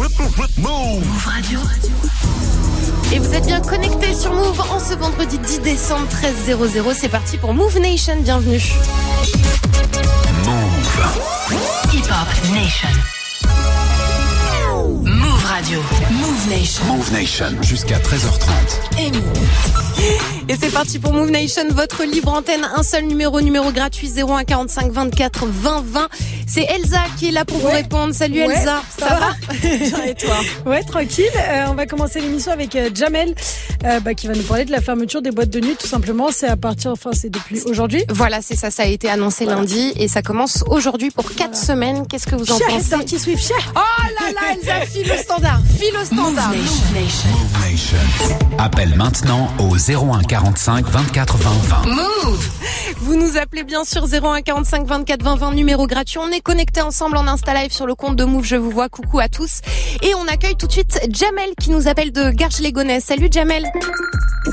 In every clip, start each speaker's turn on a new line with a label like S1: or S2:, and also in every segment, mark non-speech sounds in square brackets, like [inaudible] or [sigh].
S1: Move Radio.
S2: Et vous êtes bien connectés sur Move en ce vendredi 10 décembre 13.00. C'est parti pour Move Nation. Bienvenue.
S1: Move.
S3: Hip Hop Nation. Move Radio. Move Nation.
S1: Move Nation. Jusqu'à 13h30.
S3: Et Move.
S2: Et c'est parti pour Move Nation, votre libre antenne. Un seul numéro, numéro gratuit 01 45 24 20 20. C'est Elsa qui est là pour vous répondre. Salut
S4: Ouais,
S2: Elsa.
S4: ça va
S2: Bien, [laughs] Et toi
S4: Ouais, tranquille. Euh, on va commencer l'émission avec euh, Jamel, euh, bah, qui va nous parler de la fermeture des boîtes de nuit, tout simplement. C'est à partir, enfin, c'est depuis aujourd'hui.
S2: Voilà, c'est ça. Ça a été annoncé lundi et ça commence aujourd'hui pour 4 semaines. Qu'est-ce que vous en
S4: Cher,
S2: pensez?
S4: Dirty Swift, cher.
S2: Oh là là, Elsa, file au standard. File au
S3: Move
S2: standard.
S3: Nation. Nation.
S1: Move Nation. Appelle maintenant au 01 45 24 20 20.
S3: Move.
S2: Vous nous appelez bien sûr 01 45 24 20 20 numéro gratuit. On est connectés ensemble en Insta Live sur le compte de Move. Je vous vois. Coucou à tous. Et on accueille tout de suite Jamel qui nous appelle de Garges-les-Gonesse. Salut Jamel.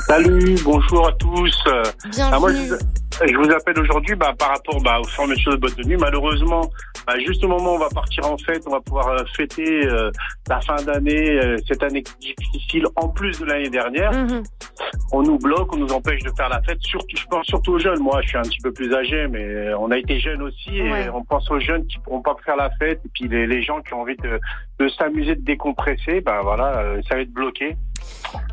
S5: Salut, bonjour à tous. Euh, ah, moi,
S2: Bienvenue.
S5: je, je vous appelle aujourd'hui bah, par rapport bah, aux fermetures de boîtes de nuit. Malheureusement, bah, juste au moment où on va partir en fête, on va pouvoir euh, fêter euh, la fin d'année, euh, cette année difficile en plus de l'année dernière.
S2: Mhm.
S5: On nous bloque, on nous empêche de faire la fête. Surtout, je pense surtout aux jeunes. Moi, je suis un petit peu plus âgé, mais euh, on a été jeunes aussi et
S2: Ouais.
S5: on pense aux jeunes qui pourront pas faire la fête et puis les, les gens qui ont envie de, de s'amuser, de décompresser. Bah voilà, euh, ça va être bloqué.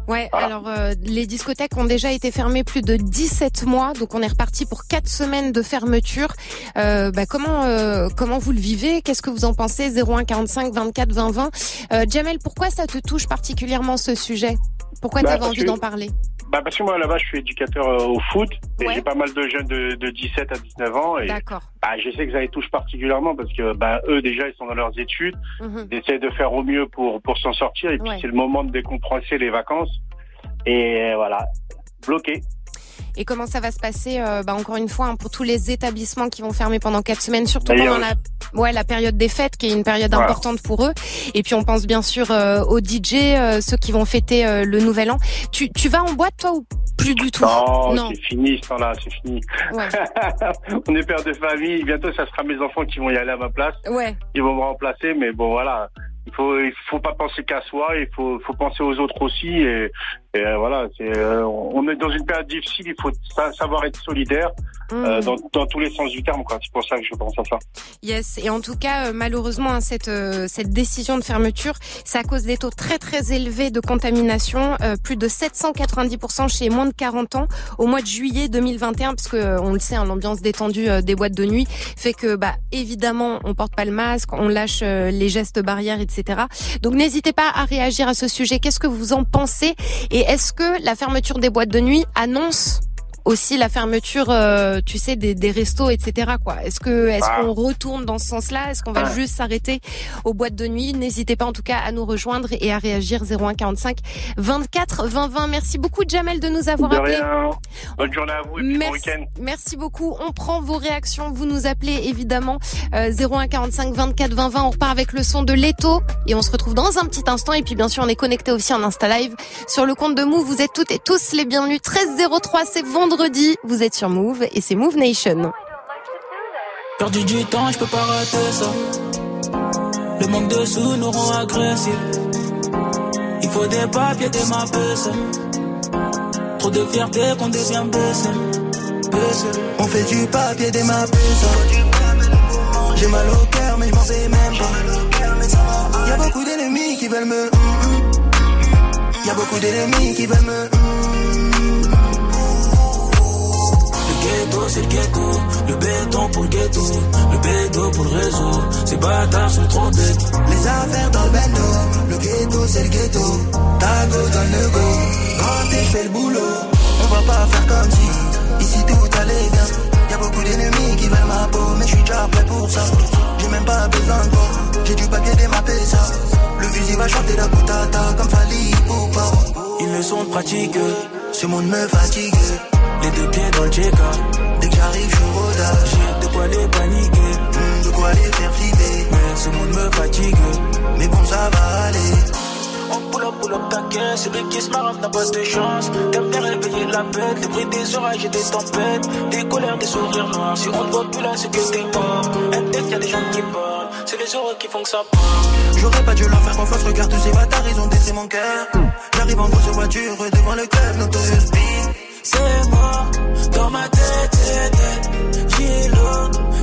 S2: Ouais,
S5: Voilà.
S2: alors euh, les discothèques ont déjà été fermées plus de 17 mois, donc on est reparti pour 4 semaines de fermeture. Euh, bah, comment euh, comment vous le vivez? Qu'est-ce que vous en pensez? 01 45 24 20 20. Euh, Jamel, pourquoi ça te touche particulièrement ce sujet? Pourquoi
S5: Bah,
S2: tu avais envie
S5: que-
S2: d'en parler?
S5: Bah parce que moi là-bas je suis éducateur euh, au foot et
S2: Ouais.
S5: j'ai pas mal de jeunes de, de 17 à 19 ans et bah, je sais que ça les touche particulièrement parce que bah eux déjà ils sont dans leurs études,
S2: Mhm.
S5: ils essaient de faire au mieux pour pour s'en sortir et puis
S2: Ouais.
S5: c'est le moment de décompresser les vacances et voilà bloqué.
S2: Et comment ça va se passer euh, bah, Encore une fois, hein, pour tous les établissements qui vont fermer pendant quatre semaines, surtout
S5: D'ailleurs,
S2: pendant la, ouais, la période des fêtes, qui est une période
S5: Voilà.
S2: importante pour eux. Et puis on pense bien sûr euh, aux DJ, euh, ceux qui vont fêter euh, le Nouvel An. Tu, tu vas en boîte toi ou plus du tout?
S5: Non,
S2: Non.
S5: c'est fini ce temps-là, c'est fini.
S2: Ouais. [laughs]
S5: on est père de famille, bientôt ça sera mes enfants qui vont y aller à ma place,
S2: ouais.
S5: ils vont me remplacer mais bon voilà. Il faut, il faut pas penser qu'à soi, il faut, faut penser aux autres aussi. Et, et, voilà, c'est, euh, on est dans une période difficile, il faut sa- savoir être solidaire euh,
S2: Mhm.
S5: dans, dans tous les sens du terme. quoi. C'est pour ça que je pense à ça.
S2: Yes. Et en tout cas, euh, malheureusement, hein, cette euh, cette décision de fermeture, c'est à cause des taux très très élevés de contamination, plus de 790% chez moins de 40 ans au mois de juillet 2021, parce que on le sait, hein, l'ambiance détendue des boîtes de nuit fait que, bah, évidemment, on porte pas le masque, on lâche les gestes barrières, etc. Donc, n'hésitez pas à réagir à ce sujet. Qu'est-ce que vous en pensez? Et est-ce que la fermeture des boîtes de nuit annonce aussi la fermeture, euh, tu sais, des, des restos, etc. Quoi. Est-ce que est-ce
S5: Ah.
S2: qu'on retourne dans ce sens-là? Est-ce qu'on va
S5: Ah.
S2: juste s'arrêter aux boîtes de nuit? N'hésitez pas en tout cas à nous rejoindre et à réagir 01 45 24 20 20. Merci beaucoup Jamel de nous avoir
S5: De
S2: appelé.
S5: rien. Bonne journée à vous et puis bon
S2: Merci,
S5: week-end.
S2: merci beaucoup. On prend vos réactions. Vous nous appelez évidemment euh, 01 45 24 20 20. On repart avec le son de Leto et on se retrouve dans un petit instant. Et puis bien sûr, on est connecté aussi en Insta Live sur le compte de Move. Vous êtes toutes et tous les bienvenus. 13 03, c'est vendredi. Vous êtes sur Move et c'est Move Nation.
S6: Perdu du temps, je peux pas rater ça. Le manque de sous nous rend agressifs. Il faut des papiers, des ma. Trop de fierté qu'on devient baissé.
S7: On fait du papier des mappes J'ai mal au cœur mais je m'en sais même pas Y'a beaucoup d'ennemis qui veulent me. Y'a beaucoup d'ennemis qui veulent me
S6: ghetto, c'est le ghetto. Le béton pour le ghetto. Le béton pour le réseau. Ces bâtards sont trop bêtes.
S7: Les affaires dans le bendo Le ghetto c'est le ghetto Tago donne le go Quand t'es fait le boulot On va pas faire comme si Ici tout allait bien Y'a beaucoup d'ennemis qui veulent ma peau Mais je suis déjà prêt pour ça J'ai même pas besoin de toi J'ai du papier démappé ça Le fusil va chanter la boutata Comme Fali ou pas
S6: Ils ne sont pratiques.
S7: Ce monde me fatigue
S6: Les pieds dans le check-up.
S7: Dès que j'arrive je rodage
S6: J'ai de quoi les paniquer.
S7: Hum, De quoi les faire flipper
S6: Mais ce monde me fatigue.
S7: Mais bon ça va aller
S6: On pull up, pull up taquin, celui qui se marre n'a pas de chance. T'aimes bien réveiller la bête, les bruits des orages et des tempêtes. Des colères, des sourires noirs. Si on ne voit plus là, c'est que t'es mort. Un tête, y'a des gens qui parlent. C'est les heureux qui font que ça
S7: J'aurais pas dû leur faire confiance, regarde tous ces bâtards, ils ont détruit mon cœur. J'arrive en grosse voiture devant le club, Notorious B.
S6: C'est moi, dans ma tête, tête,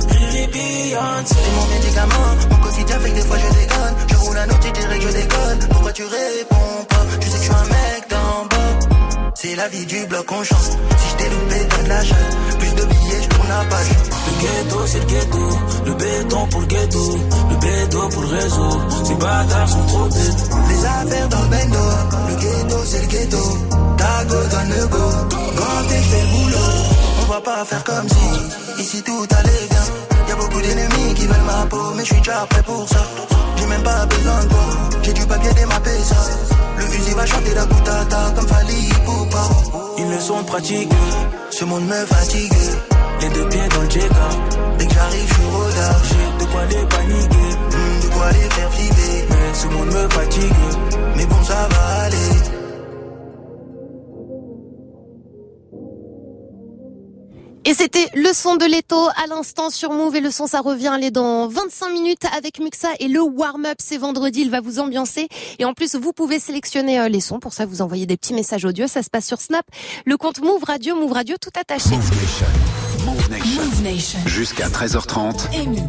S6: Riri Beyoncé.
S7: C'est mon médicament, mon quotidien fait que des fois je déconne. Je roule un autre, tu dirais que je déconne. Pourquoi tu réponds pas? Tu sais que je suis un mec d'en bas. C'est la vie du bloc, on chante. Si je t'ai loupé, t'as de la chaîne. Plus de billets, je tourne la page.
S6: Le ghetto, c'est le ghetto. Le béton pour le ghetto. Le béton pour le réseau. Ces bâtards sont trop bêtes.
S7: Les affaires dans le bendo. Le ghetto, c'est le ghetto. Donne le go. Quand t'es fait boulot, on va pas faire comme si ici tout allait bien. Y'a beaucoup d'ennemis qui veulent ma peau, mais je suis déjà prêt pour ça. J'ai même pas besoin de toi. J'ai du papier démappé ça. Le fusil va chanter la boutata comme Fali Poupa.
S6: Ils ne sont pratiques.
S7: Ce monde me fatigue.
S6: Les deux pieds dans le Jeka.
S7: Dès que j'arrive, je suis.
S6: J'ai de quoi les paniquer.
S7: Hmm, de quoi les faire flipper.
S6: Mais ce monde me fatigue.
S7: Mais bon, ça va aller.
S2: Et c'était le son de Leto à l'instant sur Move et le son ça revient aller dans 25 minutes avec Muxa et le warm-up c'est vendredi il va vous ambiancer et en plus vous pouvez sélectionner euh, les sons pour ça vous envoyez des petits messages audio ça se passe sur Snap le compte Move Radio Move Radio tout attaché.
S1: Move Nation. Move Nation.
S3: Move Nation.
S1: Jusqu'à 13h30.
S3: Amy.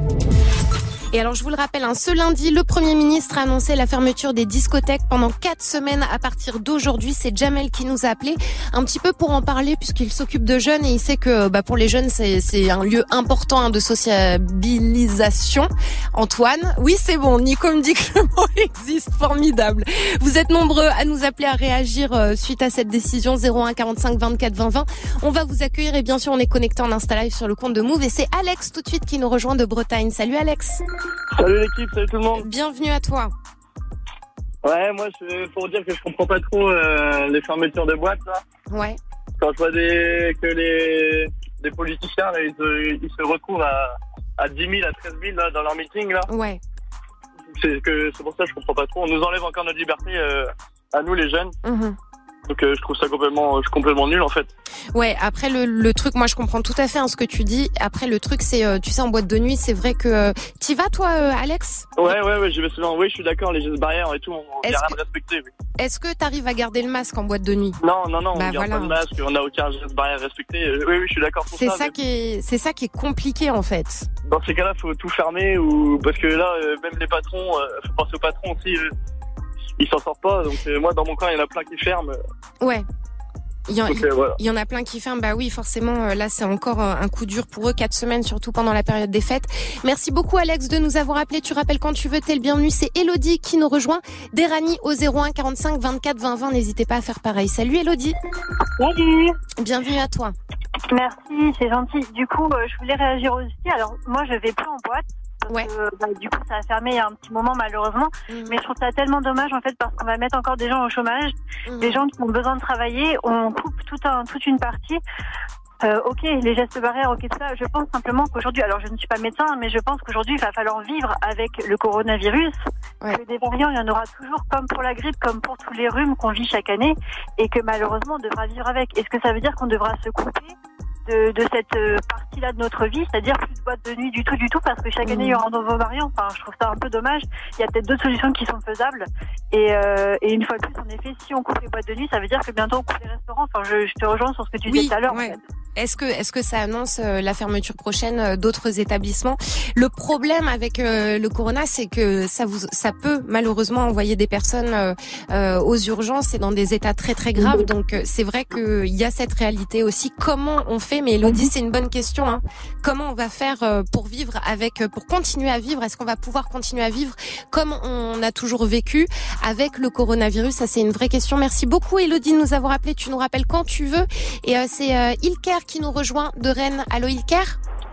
S2: Et alors, je vous le rappelle, hein, ce lundi, le Premier ministre a annoncé la fermeture des discothèques pendant quatre semaines à partir d'aujourd'hui. C'est Jamel qui nous a appelé un petit peu pour en parler puisqu'il s'occupe de jeunes et il sait que bah, pour les jeunes, c'est un lieu important hein, de sociabilisation. Antoine, oui, c'est bon. Nico me dit que le [laughs] mot existe. Formidable. Vous êtes nombreux à nous appeler à réagir euh, suite à cette décision 01 45 24 20 20. On va vous accueillir et bien sûr, on est connecté en Insta Live sur le compte de Move et c'est Alex tout de suite qui nous rejoint de Bretagne. Salut Alex.
S5: Salut l'équipe, salut tout le monde.
S2: Bienvenue à toi.
S5: Ouais, moi, c'est pour dire que je comprends pas trop euh, les fermetures de boîtes, là.
S2: Ouais.
S5: Quand je vois des, que les, politiciens, là, ils, se- ils se retrouvent à, à 10 000, à 13 000 là, dans leur meeting, là.
S2: Ouais.
S5: C'est que c'est pour ça que je comprends pas trop. On nous enlève encore notre liberté euh, à nous, les jeunes.
S2: Mhm.
S5: Donc, euh, je trouve ça complètement, je suis complètement nul, en fait.
S2: Ouais, après le, le truc, moi je comprends tout à fait hein, ce que tu dis. Après le truc, c'est, euh, tu sais, en boîte de nuit, c'est vrai que... euh, T'y vas toi, euh, Alex?
S5: Ouais, ouais, ouais, j'y vais souvent. Oui, je suis d'accord, les gestes barrières et tout, on
S2: Est-ce
S5: vient rien de respecter. Oui.
S2: Est-ce que t'arrives à garder le masque en boîte de nuit?
S5: Non, non, non,
S2: Bah,
S5: on garde
S2: voilà.
S5: pas de masque, on n'a aucun geste barrière respecté. Euh, Oui, oui, je suis d'accord
S2: C'est
S5: ça.
S2: ça
S5: mais
S2: qui est, c'est ça qui est compliqué en fait.
S5: Dans ces cas-là, faut tout fermer ou parce que là, euh, même les patrons, euh, faut penser aux patrons aussi. Ils s'en sortent pas. Donc euh, moi, dans mon camp, il y en a plein qui ferment.
S2: Ouais. Il y, en,
S5: euh, voilà.
S2: il y en a plein qui ferment. Bah oui, forcément, euh, là c'est encore un coup dur pour eux. Quatre semaines, surtout pendant la période des fêtes. Merci beaucoup Alex de nous avoir appelé. Tu rappelles quand tu veux, t'es le bienvenu. C'est Elodie qui nous rejoint. Derani au 01 45 24 20 20. N'hésitez pas à faire pareil. Salut Elodie.
S8: Salut
S2: Bienvenue à toi.
S8: Merci, c'est gentil. Du coup, euh, je voulais réagir aussi. Alors, moi, je vais plus en boîte.
S2: Ouais.
S8: que, bah, du coup, ça a fermé il y a un petit moment, malheureusement.
S2: Mhm.
S8: Mais je trouve ça tellement dommage, en fait, parce qu'on va mettre encore des gens au chômage. Des gens qui ont besoin de travailler. On coupe tout un, toute une partie. Euh, ok, les gestes barrières, ok, tout ça. Je pense simplement qu'aujourd'hui, alors je ne suis pas médecin, mais je pense qu'aujourd'hui, il va falloir vivre avec le coronavirus.
S2: Ouais.
S8: Que des variants, il y en aura toujours, comme pour la grippe, comme pour tous les rhumes qu'on vit chaque année, et que malheureusement, on devra vivre avec. Est-ce que ça veut dire qu'on devra se couper de, de cette euh, partie-là de notre vie, c'est-à-dire plus de boîte de nuit du tout, du tout, parce que chaque année, il y aura un nouveau variant. Enfin, je trouve ça un peu dommage. Il y a peut-être d'autres solutions qui sont faisables. Et, euh, et une fois de plus, en effet, si on coupe les boîtes de nuit, ça veut dire que bientôt on coupe les restaurants. Enfin, je, je te rejoins sur ce que tu
S2: Oui,
S8: disais tout à l'heure. en
S2: ouais.
S8: fait.
S2: Est-ce que, est-ce que ça annonce euh, la fermeture prochaine euh, d'autres établissements? Le problème avec euh, le corona, c'est que ça vous, ça peut malheureusement envoyer des personnes aux urgences et dans des états très très graves. Donc euh, c'est vrai qu'il y a cette réalité aussi. Comment on fait? Mais Elodie, c'est une bonne question. Hein. Comment on va faire euh, pour vivre avec, pour continuer à vivre? Est-ce qu'on va pouvoir continuer à vivre comme on a toujours vécu avec le coronavirus? Ça, c'est une vraie question. Merci beaucoup, Elodie, de nous avoir appelé. Tu nous rappelles quand tu veux. Et euh, c'est euh, Qui nous rejoint de Rennes. Allô, Ilker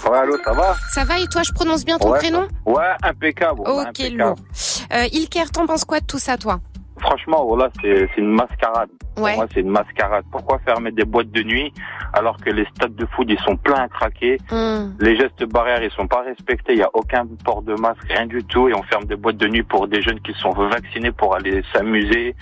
S9: Ouais, allô, ça va
S2: Ça va et toi, je prononce bien ton
S9: Ouais,
S2: prénom
S9: Ouais, impeccable.
S2: Ok,
S9: impeccable.
S2: lourd. Euh, Ilker, t'en penses quoi de tout ça, toi
S9: franchement, voilà, c'est une mascarade.
S2: Ouais.
S9: Pour moi, c'est une mascarade. Pourquoi fermer des boîtes de nuit alors que les stades de foot, ils sont pleins à craquer?
S2: Hum.
S9: Les gestes barrières, ils sont pas respectés. Il y a aucun port de masque, rien du tout. Et on ferme des boîtes de nuit pour des jeunes qui sont vaccinés pour aller s'amuser,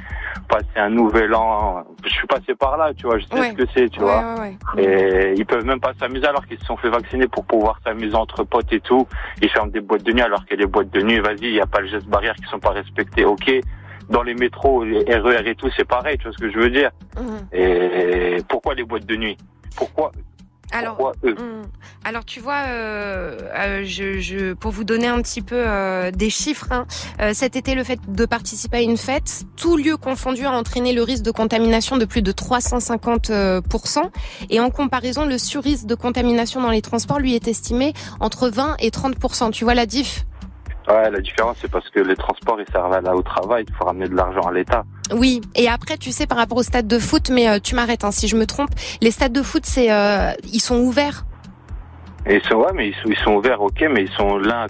S9: passer un nouvel an. Je suis passé par là, tu vois. Je sais
S2: Ouais.
S9: ce que c'est, tu
S2: Ouais,
S9: vois. Et ils peuvent même pas s'amuser alors qu'ils se sont fait vacciner pour pouvoir s'amuser entre potes et tout. Ils ferment des boîtes de nuit alors que les boîtes de nuit, vas-y, il n'y a pas le geste barrière qui sont pas respectés. Ok, dans les métros, les RER et tout, c'est pareil, tu vois ce que je veux dire.
S2: Hum.
S9: Et pourquoi les boîtes de nuit? Pourquoi
S2: Alors, hum. alors tu vois, euh, euh, je, je, pour vous donner un petit peu euh, des chiffres, hein, euh, cet été, le fait de participer à une fête, tout lieu confondu, a entraîné le risque de contamination de plus de 350% euh, Et en comparaison, le surrisque de contamination dans les transports, lui, est estimé entre 20 et 30 Tu vois la diff?
S9: Ouais, la différence, c'est parce que les transports, ils servent à là au travail, il faut ramener de l'argent à l'État.
S2: Oui, et après, tu sais, par rapport au stade de foot, mais euh, tu m'arrêtes hein, si je me trompe, les stades de foot, c'est, euh, ils sont ouverts?
S9: Et ils sont, ouais, mais ils sont, ils sont ouverts, ok, mais ils sont l'un.
S2: Hein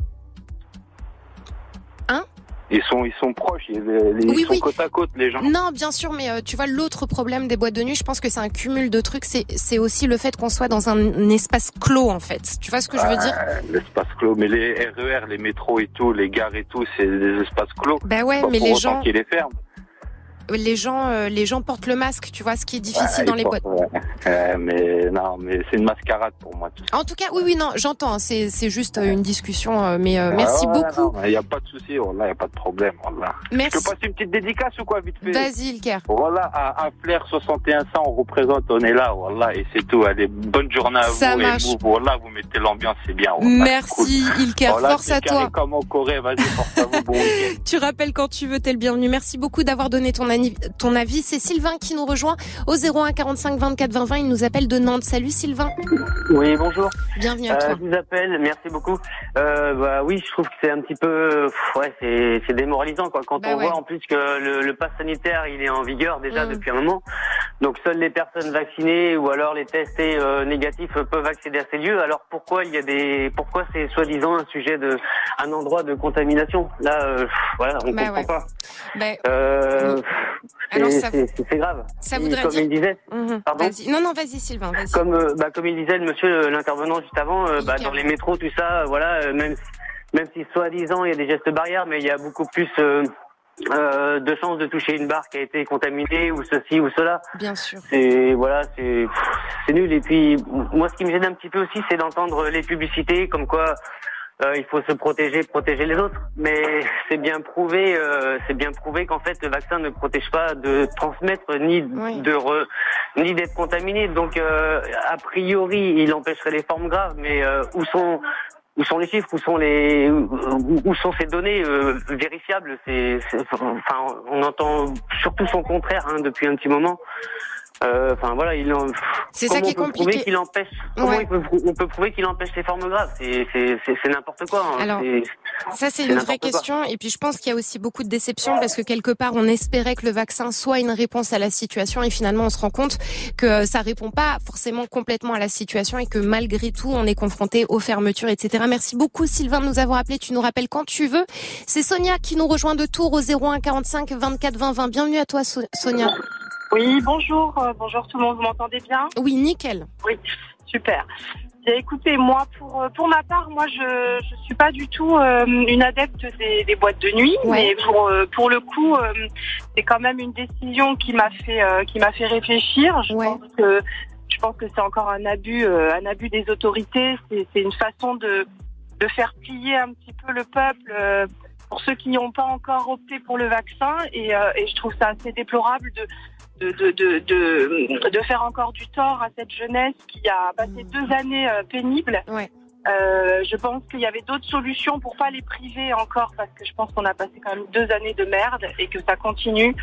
S9: Ils sont, ils sont proches, ils, ils
S2: Oui,
S9: sont
S2: oui.
S9: côte à côte, les gens.
S2: Non, bien sûr, mais euh, tu vois, l'autre problème des boîtes de nuit, je pense que c'est un cumul de trucs, c'est, c'est aussi le fait qu'on soit dans un, un espace clos, en fait. Tu vois ce que je veux dire?
S9: Ouais, L'espace clos, mais les RER, les métros et tout, les gares et tout, c'est des espaces clos.
S2: Bah ouais,
S9: Pas
S2: mais
S9: pour
S2: les
S9: autant
S2: gens,
S9: qu'ils les ferment.
S2: Les gens, euh, les gens portent le masque, tu vois, ce qui est difficile
S9: Ouais,
S2: dans les
S9: portent-
S2: boîtes.
S9: ouais. Ouais, mais non, mais c'est une mascarade pour moi. Tout.
S2: En tout cas, oui, oui, non, j'entends, hein, c'est, c'est juste euh, une discussion, euh, mais euh, merci
S9: Ah ouais,
S2: beaucoup.
S9: Il n'y a pas de souci, il n'y a pas de problème. Je
S2: Merci.
S9: peux passer une petite dédicace ou quoi, vite fait?
S2: Vas-y, Ilker.
S9: Voilà, à, à Flair 6100, on représente, on est là, voilà, et c'est tout. Allez, bonne journée à
S2: Ça
S9: vous.
S2: marche.
S9: Et vous, voilà, vous mettez l'ambiance, c'est bien.
S2: Merci,
S9: cool.
S2: Ilker.
S9: Voilà,
S2: Force à toi.
S9: comme en Corée, vas-y, force à vous, bon. [laughs]
S2: Tu rappelles quand tu veux, t'es le bienvenu. Merci beaucoup d'avoir donné ton, ani- ton avis. C'est Sylvain qui nous rejoint au 01 45 24 20 20. Il nous appelle de Nantes. Salut Sylvain.
S10: Oui, bonjour.
S2: Bienvenue à
S10: Euh,
S2: toi.
S10: je vous appelle, merci beaucoup. Euh, bah oui, je trouve que c'est un petit peu, pff, ouais, c'est c'est démoralisant quoi. Quand
S2: Bah
S10: on
S2: ouais.
S10: voit en plus que le, le pass sanitaire, il est en vigueur déjà
S2: Mm.
S10: depuis un moment. Donc seules les personnes vaccinées ou alors les testés euh, négatifs peuvent accéder à ces lieux. Alors pourquoi il y a des, pourquoi c'est soi-disant un sujet de, un endroit de contamination? Là, euh, voilà, on
S2: Bah
S10: comprend
S2: ouais.
S10: pas. Euh,
S2: Mm.
S10: C'est grave.
S2: ça
S10: Et
S2: voudrait
S10: comme
S2: dire-
S10: il disait,
S2: mhm.
S10: Pardon.
S2: Non, non, vas-y Sylvain,
S10: comme euh, bah, comme il disait le monsieur euh, l'intervenant juste avant, euh, bah, dans les métros tout ça, voilà, même si, même si soi-disant il y a des gestes barrières, mais il y a beaucoup plus euh, de chances de toucher une barre qui a été contaminée ou ceci ou cela.
S2: Bien sûr.
S10: C'est voilà, c'est nul. Et puis moi, ce qui me gêne un petit peu aussi, c'est d'entendre les publicités comme quoi. Euh, il faut se protéger, protéger les autres, mais [laughs] c'est bien prouvé, euh, c'est bien prouvé qu'en fait le vaccin ne protège pas de transmettre ni
S2: Oui.
S10: de re- ni d'être contaminé. Donc euh, a priori, il empêcherait les formes graves, mais euh, où sont où sont les chiffres, où sont les où, sont ces données euh, vérifiables? C'est c'est- enfin on entend surtout son contraire hein, depuis un petit moment. Euh, Enfin voilà, il en...
S2: C'est ça qui est
S10: on peut
S2: compliqué.
S10: prouver qu'il empêche Comment
S2: Ouais.
S10: il peut on peut prouver qu'il empêche les formes graves? C'est n'importe quoi. hein.
S2: Alors, Ça, c'est une vraie
S10: quoi.
S2: question. Et puis, je pense qu'il y a aussi beaucoup de déception parce que quelque part, on espérait que le vaccin soit une réponse à la situation et finalement, on se rend compte que euh, ça répond pas forcément complètement à la situation et que malgré tout, on est confronté aux fermetures, etc. Merci beaucoup, Sylvain, de nous avoir appelé. Tu nous rappelles quand tu veux. C'est Sonia qui nous rejoint de Tours au 01 45 24 20 20. Bienvenue à toi, So- Sonia.
S11: Oui, bonjour, euh, bonjour tout le monde, vous m'entendez bien
S2: Oui, nickel.
S11: Oui, super. Bien, écoutez, moi, pour euh, pour ma part, moi, je je suis pas du tout euh, une adepte des, des boîtes de nuit,
S2: Ouais.
S11: mais pour euh, pour le coup, euh, c'est quand même une décision qui m'a fait euh, qui m'a fait réfléchir. Je pense que je pense que c'est encore un abus euh, un abus des autorités. C'est c'est une façon de de faire plier un petit peu le peuple. euh, pour ceux qui n'ont pas encore opté pour le vaccin et, euh, et je trouve ça assez déplorable de de, de, de, de, faire encore du tort à cette jeunesse qui a passé deux années euh, pénibles.
S2: Ouais.
S11: Euh, je pense qu'il y avait d'autres solutions pour pas les priver encore parce que je pense qu'on a passé quand même deux années de merde et que ça continue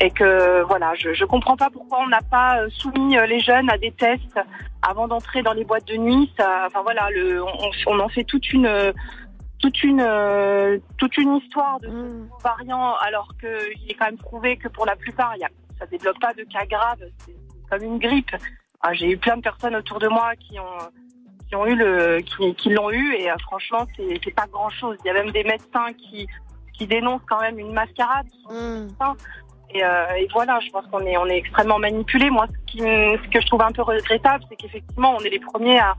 S11: et que voilà, je je comprends pas pourquoi on n'a pas euh, soumis les jeunes à des tests avant d'entrer dans les boîtes de nuit. Ça, enfin voilà, le, on, on en fait toute une toute une euh, toute une histoire de nouveau variant alors qu'il est quand même prouvé que pour la plupart il y a, ça développe pas de cas graves c'est comme une grippe Ah, j'ai eu plein de personnes autour de moi qui ont qui ont eu le qui, qui l'ont eu et euh, franchement c'est pas grand chose il y a même des médecins qui qui dénoncent quand même une mascarade.
S2: Mm.
S11: Et, euh, et voilà, je pense qu'on est, on est extrêmement manipulé. Moi, ce, qui, ce que je trouve un peu regrettable, c'est qu'effectivement, on est les premiers à.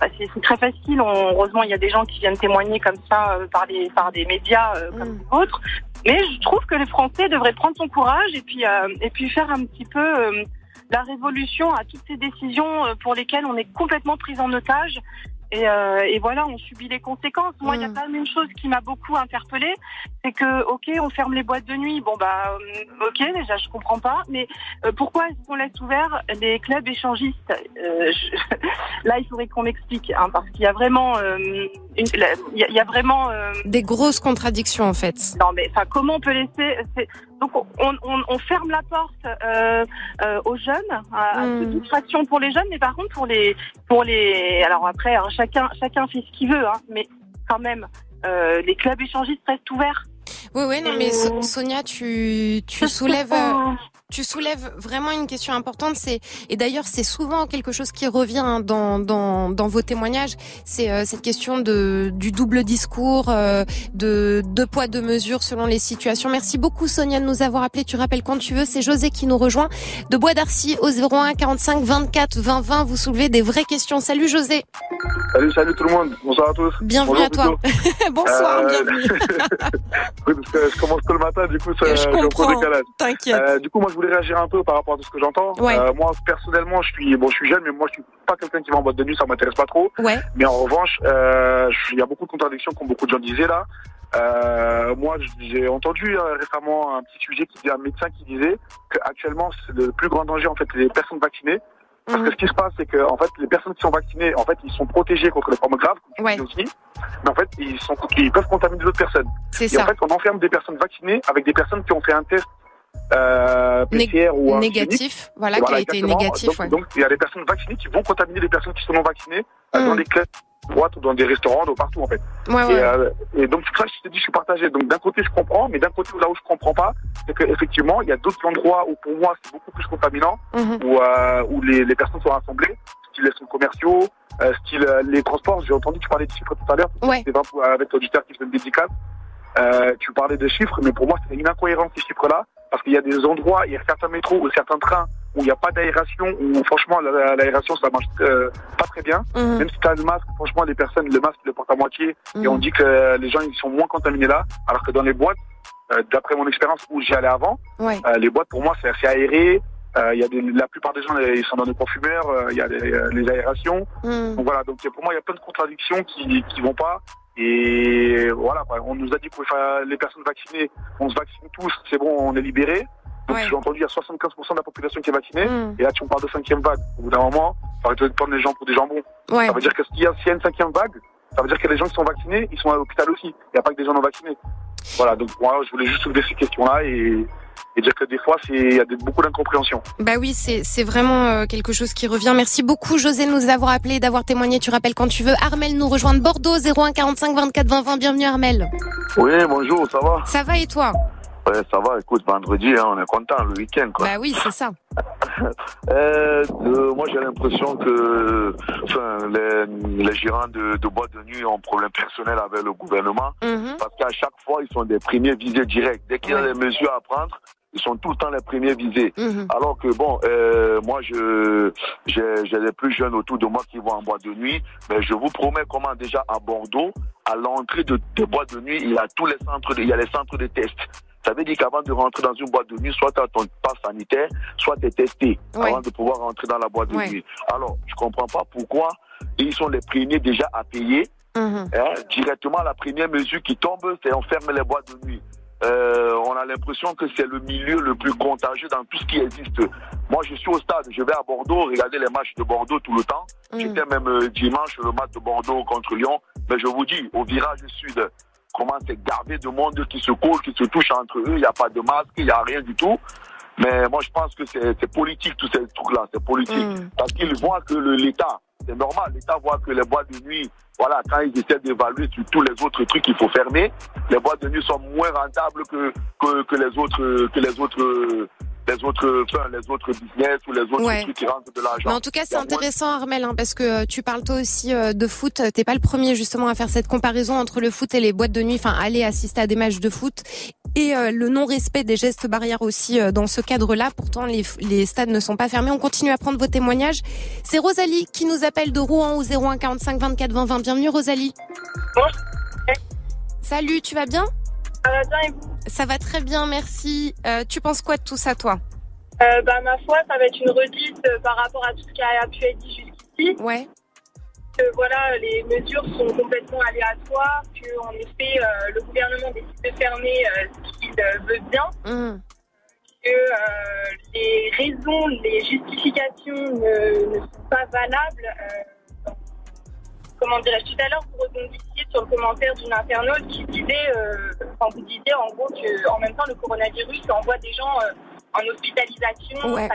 S11: Bah, c'est très facile. On- heureusement, il y a des gens qui viennent témoigner comme ça euh, par des par des médias euh, comme d'autres. Mais je trouve que les Français devraient prendre son courage et puis euh, et puis faire un petit peu euh, la révolution à toutes ces décisions pour lesquelles on est complètement pris en otage. Et, euh, et voilà, on subit les conséquences. Moi, il y a quand même une chose qui m'a beaucoup interpellée, c'est que, ok, on ferme les boîtes de nuit. Bon, bah, euh, ok, déjà, je comprends pas. Mais euh, pourquoi est-ce qu'on laisse ouvert les clubs échangistes? Euh, je- [laughs] Là, il faudrait qu'on m'explique, hein, parce qu'il y a vraiment, euh, une- il y, a- y a vraiment. euh,
S2: Des grosses contradictions en fait.
S11: non, mais enfin, comment on peut laisser Donc, on, on, on ferme la porte euh, euh, aux jeunes, à, à toute distraction pour les jeunes, mais par contre pour les pour les. Alors après, hein, chacun chacun fait ce qu'il veut, hein, mais quand même, euh, les clubs échangistes restent ouverts.
S2: Oui, oui, non, mais So- Sonia, tu, tu soulèves, euh, tu soulèves vraiment une question importante. C'est et d'ailleurs c'est souvent quelque chose qui revient hein, dans dans, dans vos témoignages. C'est euh, cette question de du double discours, euh, de deux poids deux mesures selon les situations. Merci beaucoup Sonia de nous avoir appelé. Tu rappelles quand tu veux. C'est José qui nous rejoint de Bois d'Arcy au 01 45 24 20 20. Vous soulevez des vraies questions. Salut José.
S12: Salut, salut tout le monde. Bonsoir à tous.
S2: Bienvenue
S12: Bonjour
S2: à toi. [laughs] Bonsoir,
S12: Euh,
S2: bienvenue. [laughs]
S12: oui, parce que je commence tôt le matin, du coup, ça,
S2: Je comprends, t'inquiète.
S12: Euh, du coup, moi, je voulais réagir un peu par rapport à tout ce que j'entends.
S2: Ouais.
S12: Euh, moi, personnellement, je suis, bon, je suis jeune, mais moi, je suis pas quelqu'un qui va en boîte de nuit, ça m'intéresse pas trop.
S2: Ouais.
S12: Mais en revanche, euh, il y a beaucoup de contradictions, comme beaucoup de gens disaient là. Euh, moi, j'ai entendu euh, récemment un petit sujet qui disait un médecin qui disait qu'actuellement, c'est le plus grand danger, en fait, les personnes vaccinées. Parce que ce qui se passe, c'est que en fait, les personnes qui sont vaccinées, en fait, ils sont protégés contre les formes graves, comme
S2: Ouais.
S12: aussi. Mais en fait, ils sont, ils peuvent contaminer d'autres personnes.
S2: C'est
S12: Et
S2: ça.
S12: en fait, on enferme des personnes vaccinées avec des personnes qui ont fait un test euh, PCR ou un
S2: négatif, voilà, qui a été négatif,
S12: Donc,
S2: ouais.
S12: donc, il y a des personnes vaccinées qui vont contaminer les personnes qui sont non vaccinées euh,
S2: Mm.
S12: dans les classes droites ou dans des restaurants, de partout en fait.
S2: Ouais,
S12: et,
S2: ouais.
S12: euh, et donc pour ça je te dis, je suis partagé. Donc d'un côté, je comprends, mais d'un côté, là où je comprends pas, c'est qu'effectivement, il y a d'autres endroits où pour moi c'est beaucoup plus contaminant,
S2: Mhm.
S12: où, euh, où les, les personnes sont rassemblées, style les centres commerciaux, euh, style euh, les transports. J'ai entendu tu parlais de chiffres tout à l'heure.
S2: Ouais.
S12: Pour- avec l'auditeur qui faisait une dédicace. Euh, tu parlais de chiffres, mais pour moi, c'est une incohérence ces chiffres-là, parce qu'il y a des endroits, il y a certains métros ou certains trains où il n'y a pas d'aération, où franchement la- la- l'aération ça marche euh, pas très bien.
S2: Mhm.
S12: Même si tu as le masque, franchement les personnes le masque ils le portent à moitié et
S2: Mhm.
S12: on dit que les gens ils sont moins contaminés là, alors que dans les boîtes, euh, d'après mon expérience où j'y allais avant,
S2: Ouais.
S12: euh, les boîtes pour moi c'est assez aéré. Euh, Il y a des, la plupart des gens ils sont dans des parfumeurs, euh, il y a les, les aérations.
S2: Mhm.
S12: Donc voilà, donc pour moi il y a plein de contradictions qui qui vont pas. Et voilà, quoi. on nous a dit que les personnes vaccinées, on se vaccine tous, c'est bon, on est libéré. Donc j'ai entendu il y a 75% de la population qui est vaccinée.
S2: Mm.
S12: Et là tu me parles de cinquième vague. Au bout d'un moment, ça va te prendre les gens pour des jambons.
S2: Ouais.
S12: Ça veut dire que s'il y, a- s'il y a une cinquième vague, ça veut dire que les gens qui sont vaccinés, ils sont à l'hôpital aussi. Il n'y a pas que des gens non vaccinés. Voilà, donc moi je voulais juste soulever ces questions-là et, et dire que des fois il y a beaucoup d'incompréhension.
S2: Bah oui, c'est c'est vraiment euh, quelque chose qui revient. Merci beaucoup José de nous avoir appelé, d'avoir témoigné. Tu rappelles quand tu veux. Armel nous rejoint de Bordeaux 01 45 24 20 20. Bienvenue Armel.
S13: Oui, bonjour, ça va?
S2: Ça va et toi?
S13: Ouais, ça va, écoute, vendredi, hein, on est content, le week-end, quoi.
S2: Bah oui, c'est ça. [laughs]
S13: Euh, euh, moi, j'ai l'impression que enfin, les, les gérants de, de boîtes de nuit ont un problème personnel avec le gouvernement,
S2: Mhm.
S13: parce qu'à chaque fois, ils sont des premiers visés directs. Dès qu'il y a des mesures à prendre, ils sont tout le temps les premiers visés.
S2: Mhm.
S13: Alors que bon, euh, moi, je j'ai j'ai les plus jeunes autour de moi qui vont en boîte de nuit, mais je vous promets comment déjà à Bordeaux, à l'entrée de des boîtes de nuit, il y a tous les centres, de- il y a les centres de tests. Ça veut dire qu'avant de rentrer dans une boîte de nuit, soit tu as ton passe sanitaire, soit tu es testé avant de pouvoir rentrer dans la boîte de nuit. Alors, je comprends pas pourquoi ils sont les premiers déjà à payer.
S2: Mhm.
S13: Hein, directement, la première mesure qui tombe, c'est on ferme les boîtes de nuit. Euh, on a l'impression que c'est le milieu le plus contagieux dans tout ce qui existe. Moi, je suis au stade, je vais à Bordeaux regarder les matchs de Bordeaux tout le temps.
S2: Mhm.
S13: J'étais même euh, dimanche le match de Bordeaux contre Lyon. Mais je vous dis, au virage sud, comment c'est gardé de monde qui se colle, qui se touche entre eux. Il n'y a pas de masque, il n'y a rien du tout. Mais moi, je pense que c'est politique, tous ces trucs-là. C'est politique.
S2: Mm.
S13: Parce qu'ils voient que l'État, c'est normal, l'État voit que les boîtes de nuit, voilà, quand ils essaient d'évaluer sur tous les autres trucs qu'il faut fermer, les boîtes de nuit sont moins rentables que, que, que les autres, que les autres, les autres, enfin, les autres business ou les autres
S2: Ouais.
S13: trucs qui rentrent de l'argent.
S2: En tout cas, c'est intéressant, Armel, hein, parce que euh, tu parles toi aussi euh, de foot. T'es pas le premier justement à faire cette comparaison entre le foot et les boîtes de nuit. Enfin, aller assister à des matchs de foot et euh, le non-respect des gestes barrières aussi euh, dans ce cadre-là. Pourtant, les, les stades ne sont pas fermés. On continue à prendre vos témoignages. C'est Rosalie qui nous appelle de Rouen au 01 45 24 20 20. Bienvenue, Rosalie. Salut, tu vas bien?
S11: Ça va bien et vous?
S2: Ça va très bien, merci. Euh, tu penses quoi de tout ça, toi
S11: Euh, bah, ma foi, ça va être une redite euh, par rapport à tout ce qui a pu être dit jusqu'ici.
S2: Ouais.
S11: Que voilà, les mesures sont complètement aléatoires, que en effet, euh, le gouvernement décide de fermer ce qu'il veut bien,
S2: Hum.
S11: que les raisons, les justifications ne, ne sont pas valables. Euh, comment dirais-je Tout à l'heure, vous rebondissiez sur le commentaire d'une internaute qui disait, euh, enfin, vous disiez en gros que en même temps, le coronavirus envoie des gens euh, en hospitalisation.
S2: Ouais.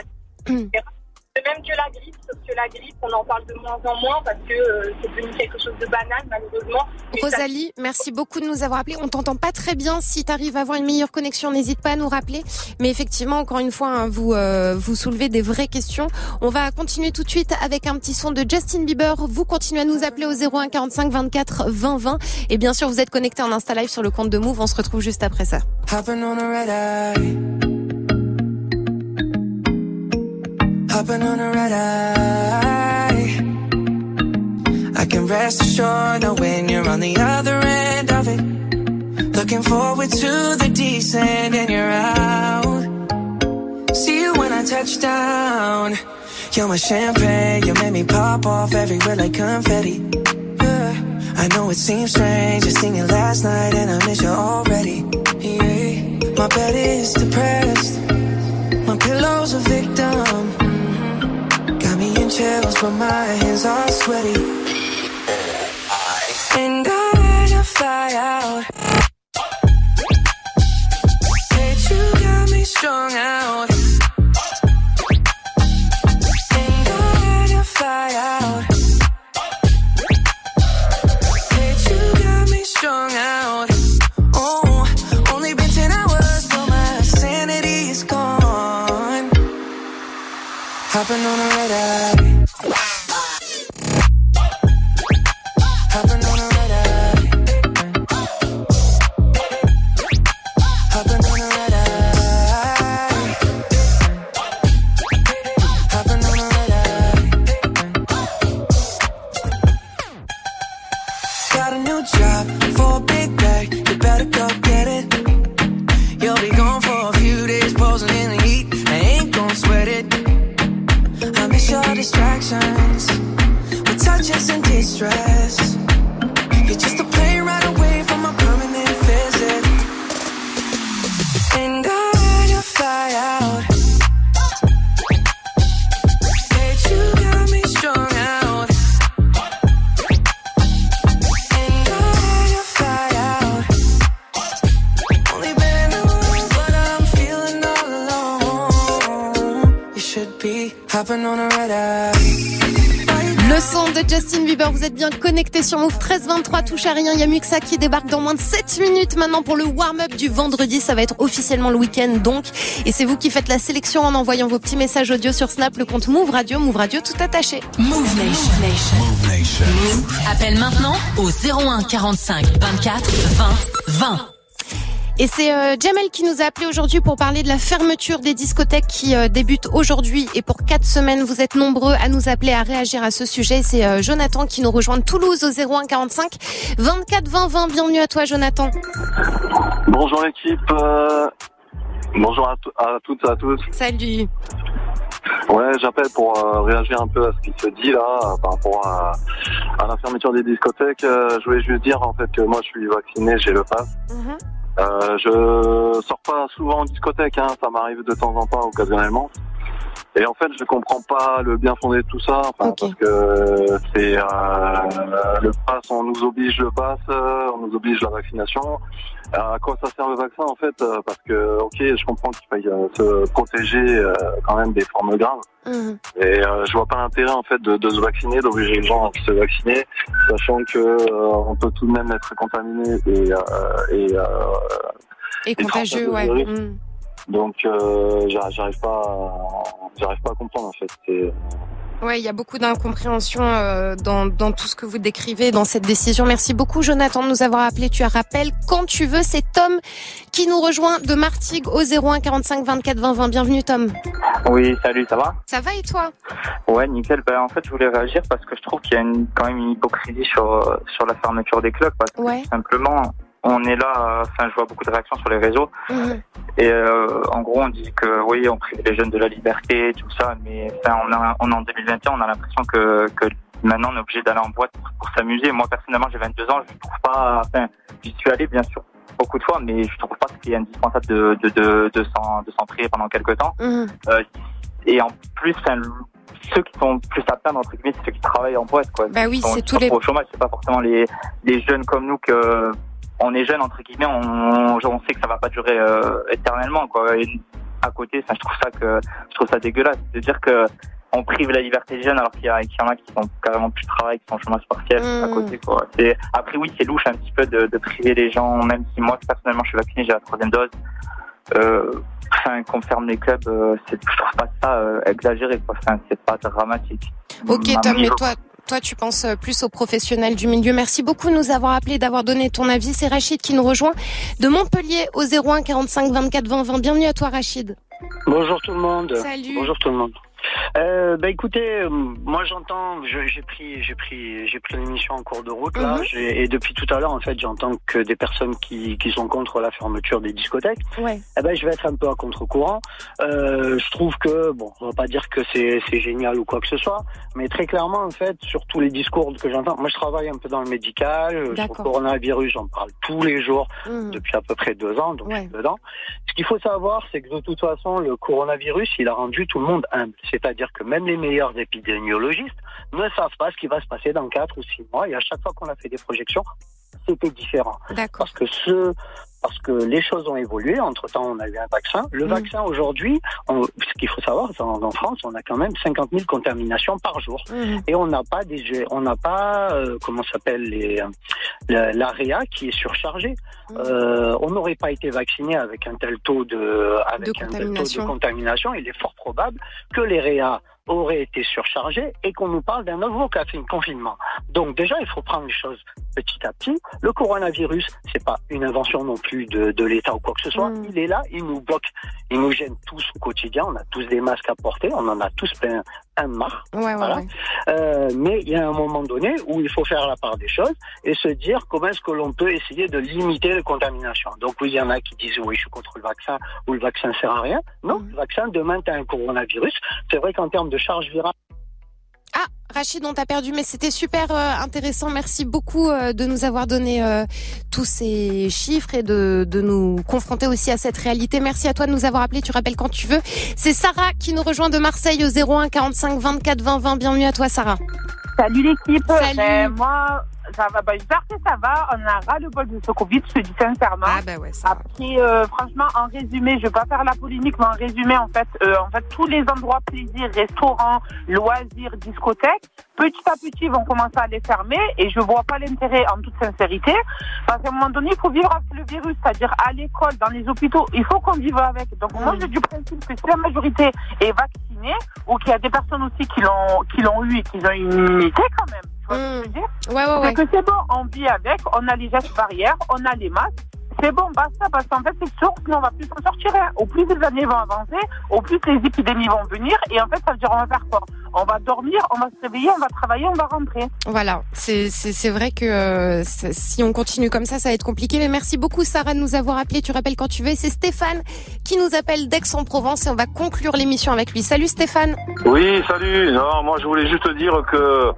S11: etc. De même que la grippe, sauf que la grippe, on en parle de moins en moins parce que euh, c'est devenu quelque chose de banal, malheureusement. Ça-
S2: Rosalie, merci beaucoup de nous avoir appelés. On t'entend pas très bien. Si tu arrives à avoir une meilleure connexion, n'hésite pas à nous rappeler. Mais effectivement, encore une fois, hein, vous euh, vous soulevez des vraies questions. On va continuer tout de suite avec un petit son de Justin Bieber. Vous continuez à nous appeler au 01 45 24 20 20. Et bien sûr, vous êtes connectés en Insta Live sur le compte de Move. On se retrouve juste après ça.
S14: Hopping on a red eye. I can rest assured that when you're on the other end of it. Looking forward to the descent and you're out. See you when I touch down. You're my champagne, you make me pop off everywhere like confetti. Yeah. I know it seems strange, I seen you last night and I miss you already. Yeah. My bed is depressed, my pillow's a victim. Chills, but my hands are sweaty. And I to fly out. But you got me strung out. I your distractions, with touches and distress. You're just a plane right away from a permanent visit. And I to fly out.
S2: Le son de Justin Bieber, vous êtes bien connectés sur Move 1323, touche à rien. Il y a Muxa qui débarque dans moins de 7 minutes maintenant pour le warm-up du vendredi. Ça va être officiellement le week-end donc. Et c'est vous qui faites la sélection en envoyant vos petits messages audio sur Snap, le compte Move Radio, Move Radio tout attaché.
S3: Move Nation.
S1: Move Nation.
S3: Appelle maintenant au 01 45 24 20 20.
S2: Et c'est euh, Jamel qui nous a appelé aujourd'hui pour parler de la fermeture des discothèques qui euh, débute aujourd'hui et pour quatre semaines. Vous êtes nombreux à nous appeler, à réagir à ce sujet. C'est euh, Jonathan qui nous rejoint de Toulouse au 01 45 24 20 20. Bienvenue à toi, Jonathan.
S15: Bonjour l'équipe. bonjour à, à toutes et à tous.
S2: Salut.
S15: Ouais, j'appelle pour euh, réagir un peu à ce qui se dit là euh, par rapport à, à la fermeture des discothèques. Euh, je voulais juste dire en fait que moi je suis vacciné, j'ai le pass. Euh, je sors pas souvent en discothèque, hein, ça m'arrive de temps en temps occasionnellement. Et en fait, je comprends pas le bien fondé de tout ça, enfin, parce que c'est euh, le pass, on nous oblige le pass, euh, on nous oblige la vaccination. Euh, à quoi ça sert le vaccin en fait Euh, Parce que, ok, je comprends qu'il faille euh, se protéger euh, quand même des formes graves. Et euh, je vois pas l'intérêt en fait de, de se vacciner, d'obliger les gens à se vacciner, sachant que euh, on peut tout de même être contaminé et euh, et, euh,
S2: Et contagieux, ouais.
S15: Donc, euh, j'ar- j'arrive pas, à- j'arrive pas à comprendre en fait. C'est-
S2: Ouais, il y a beaucoup d'incompréhension euh, dans, dans tout ce que vous décrivez dans cette décision. Merci beaucoup, Jonathan, de nous avoir appelé. Tu as rappel quand tu veux. C'est Tom qui nous rejoint de Martigues au 01 45 24 20 20. Bienvenue, Tom.
S16: Oui, salut, ça va?
S2: Ça va et toi?
S16: Ouais, nickel. Ben, en fait, je voulais réagir parce que je trouve qu'il y a une, quand même une hypocrisie sur, euh, sur la fermeture des clubs. Parce que
S2: Ouais.
S16: tout simplement, on est là, enfin, je vois beaucoup de réactions sur les réseaux. Et euh, en gros, on dit que oui, on prive les jeunes de la liberté, tout ça. Mais enfin, on, a, on est en 2021, on a l'impression que, que maintenant, on est obligé d'aller en boîte pour, pour s'amuser. Moi, personnellement, j'ai 22 ans, je trouve pas... Enfin, j'y suis allé, bien sûr, beaucoup de fois, mais je trouve pas que c'est indispensable de, de, de, de s'en de s'en priver pendant quelques temps.
S2: Mhm.
S16: Euh, et en plus, enfin, ceux qui sont plus à plaindre, entre guillemets, c'est ceux qui travaillent en boîte, quoi.
S2: Bah oui, c'est tous les-
S16: Au chômage, c'est pas forcément les, les jeunes comme nous que on est jeunes, entre guillemets, on, on sait que ça va pas durer euh, éternellement, quoi. Et à côté, enfin, je trouve ça que, je trouve ça dégueulasse de dire que on prive la liberté des jeunes alors qu'il y, en a qui sont carrément plus de travail, qui sont chômage partiel à
S2: Mm.
S16: côté, quoi. Après, oui, c'est louche un petit peu de, de priver les gens, même si moi, personnellement, je suis vacciné, j'ai la troisième dose. Euh, enfin, qu'on ferme les clubs, euh, je trouve pas ça euh, exagéré, quoi. Enfin, c'est pas dramatique.
S2: Ok,
S16: À
S2: Tom, mais toi, toi, tu penses euh, plus aux professionnels du milieu. Merci beaucoup de nous avoir appelé, d'avoir donné ton avis. C'est Rachid qui nous rejoint de Montpellier au 01 45 24 20 20. Bienvenue à toi, Rachid.
S17: Bonjour tout le monde.
S2: Salut.
S17: Bonjour tout le monde. Euh, bah écoutez, euh, moi j'entends, je- j'ai pris, j'ai pris, j'ai pris l'émission en cours de route là, j'ai- et depuis tout à l'heure en fait j'entends que des personnes qui, qui sont contre la fermeture des discothèques.
S2: Ouais.
S17: Eh ben je vais être un peu à contre-courant. Euh, je trouve que bon, on va pas dire que c'est c'est génial ou quoi que ce soit, mais très clairement en fait sur tous les discours que j'entends, moi je travaille un peu dans le médical, euh, sur le coronavirus, j'en parle tous les jours
S2: Mhm.
S17: depuis à peu près deux ans, donc je suis dedans. Ce qu'il faut savoir, c'est que de toute façon, le coronavirus, il a rendu tout le monde humble. C'est-à-dire que même les meilleurs épidémiologistes ne savent pas ce qui va se passer dans quatre ou six mois. Et à chaque fois qu'on a fait des projections, c'était différent.
S2: D'accord.
S17: Parce que ce, parce que les choses ont évolué. Entre temps, on a eu un vaccin. Le
S2: Mm.
S17: vaccin aujourd'hui, ce qu'il faut savoir, en, en France, on a quand même 50 000 contaminations par jour.
S2: Mhm.
S17: Et on n'a pas des, on n'a pas, euh, comment s'appelle l'AREA qui est surchargée.
S2: Mm.
S17: Euh, on n'aurait pas été vacciné avec un tel taux de, avec
S2: De
S17: un tel taux de
S2: contamination.
S17: Il est fort probable que les REA auraient été surchargés et qu'on nous parle d'un nouveau café- confinement. Donc déjà, il faut prendre les choses petit à petit. Le coronavirus, c'est pas une invention non plus de, de l'État ou quoi que ce soit.
S2: Mm.
S17: Il est là, il nous bloque, il nous gêne tous au quotidien. On a tous des masques à porter, on en a tous plein un marre.
S2: Ouais, ouais,
S17: Voilà.
S2: ouais.
S17: Euh, mais il y a un moment donné où il faut faire la part des choses et se dire comment est-ce que l'on peut essayer de limiter les contaminations. Donc oui, il y en a qui disent oui, je suis contre le vaccin ou le vaccin sert à rien. Non,
S2: Mm.
S17: le vaccin, demain, tu as un coronavirus. C'est vrai qu'en termes de charge virale,
S2: Ah, Rachid, on t'a perdu, mais c'était super euh, intéressant. Merci beaucoup euh, de nous avoir donné euh, tous ces chiffres et de, de nous confronter aussi à cette réalité. Merci à toi de nous avoir appelé. Tu rappelles quand tu veux. C'est Sarah qui nous rejoint de Marseille au 01 45 24 20 20. Bienvenue à toi, Sarah.
S11: Salut l'équipe.
S2: Salut.
S11: Ben, moi, ça va. Ben, j'espère que ça va. On a ras le bol de ce Covid, je te dis sincèrement.
S2: Ah bah ouais, ça va.
S11: Après, euh, franchement, en résumé, je vais pas faire la polémique, mais en résumé, en fait, euh, en fait, tous les endroits plaisir, restaurants, loisirs, discothèques, petit à petit, vont commencer à les fermer. Et je vois pas l'intérêt, en toute sincérité, parce qu'à un moment donné, il faut vivre avec le virus, c'est-à-dire à l'école, dans les hôpitaux, il faut qu'on vive avec. Donc moi, j'ai du principe que si la majorité est vaccinée, ou qu'il y a des personnes aussi qui l'ont, qui l'ont eu et qui ont une immunité quand même. Ce que je veux dire
S2: Ouais, ouais, ouais.
S11: c'est que c'est bon, on vit avec, on a les gestes barrières, on a les masques. C'est bon, basta, parce qu'en fait, c'est sûr, sinon on va plus s'en sortir. hein. Au plus les années vont avancer, au plus les épidémies vont venir, et en fait, ça veut dire, on va faire quoi? On va dormir, on va se réveiller, on va travailler, on va rentrer.
S2: Voilà, c'est c'est c'est vrai que euh, si on continue comme ça, ça va être compliqué. Mais merci beaucoup Sarah de nous avoir appelé. Tu rappelles quand tu veux. C'est Stéphane qui nous appelle d'Aix-en-Provence et on va conclure l'émission avec lui. Salut Stéphane.
S18: Oui, salut. Non, moi je voulais juste dire que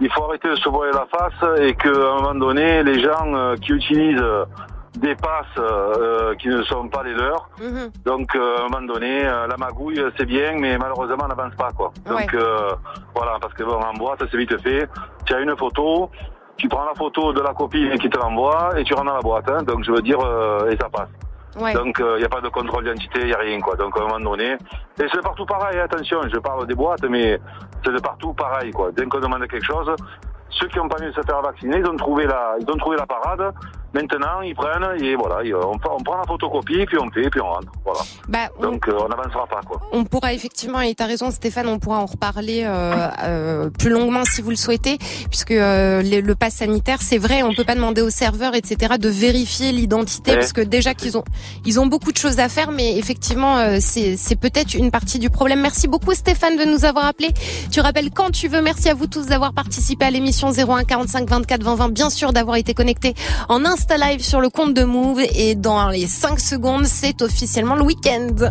S18: il faut arrêter de se voiler la face et qu'à un moment donné, les gens euh, qui utilisent euh, des passes euh, qui ne sont pas les leurs, donc euh, à un moment donné, euh, la magouille c'est bien, mais malheureusement on n'avance pas quoi. Donc
S2: Ouais.
S18: euh, voilà, parce que bon, en boîte c'est vite fait. Tu as une photo, tu prends la photo de la copine qui te l'envoie et tu rentres dans la boîte. hein. donc je veux dire, euh, et ça passe. Donc il n'y a pas de contrôle d'identité, il n'y a rien quoi. Donc à un moment donné, et c'est partout pareil, attention, je parle des boîtes, mais c'est de partout pareil quoi. Dès qu'on demande quelque chose, ceux qui n'ont pas mieux se faire vacciner, ils ont trouvé la, ils ont trouvé la parade Maintenant, ils prennent et voilà, et on, on prend la photocopie, puis on fait, puis on rentre. Voilà.
S2: Bah, on-
S18: Donc, euh, on n'avancera pas, quoi.
S2: On pourra effectivement, et tu as raison Stéphane, on pourra en reparler euh, euh, plus longuement si vous le souhaitez, puisque euh, le, le pass sanitaire, c'est vrai, on peut pas demander aux serveurs, etc., de vérifier l'identité,
S18: Ouais.
S2: parce que déjà qu'ils ont, ils ont beaucoup de choses à faire, mais effectivement, euh, c'est c'est peut-être une partie du problème. Merci beaucoup Stéphane de nous avoir appelé. Tu rappelles quand tu veux. Merci à vous tous d'avoir participé à l'émission 01 45 24 20 20. Bien sûr d'avoir été connecté en Insta Live sur le compte de Move, et dans les 5 secondes, c'est officiellement le week-end.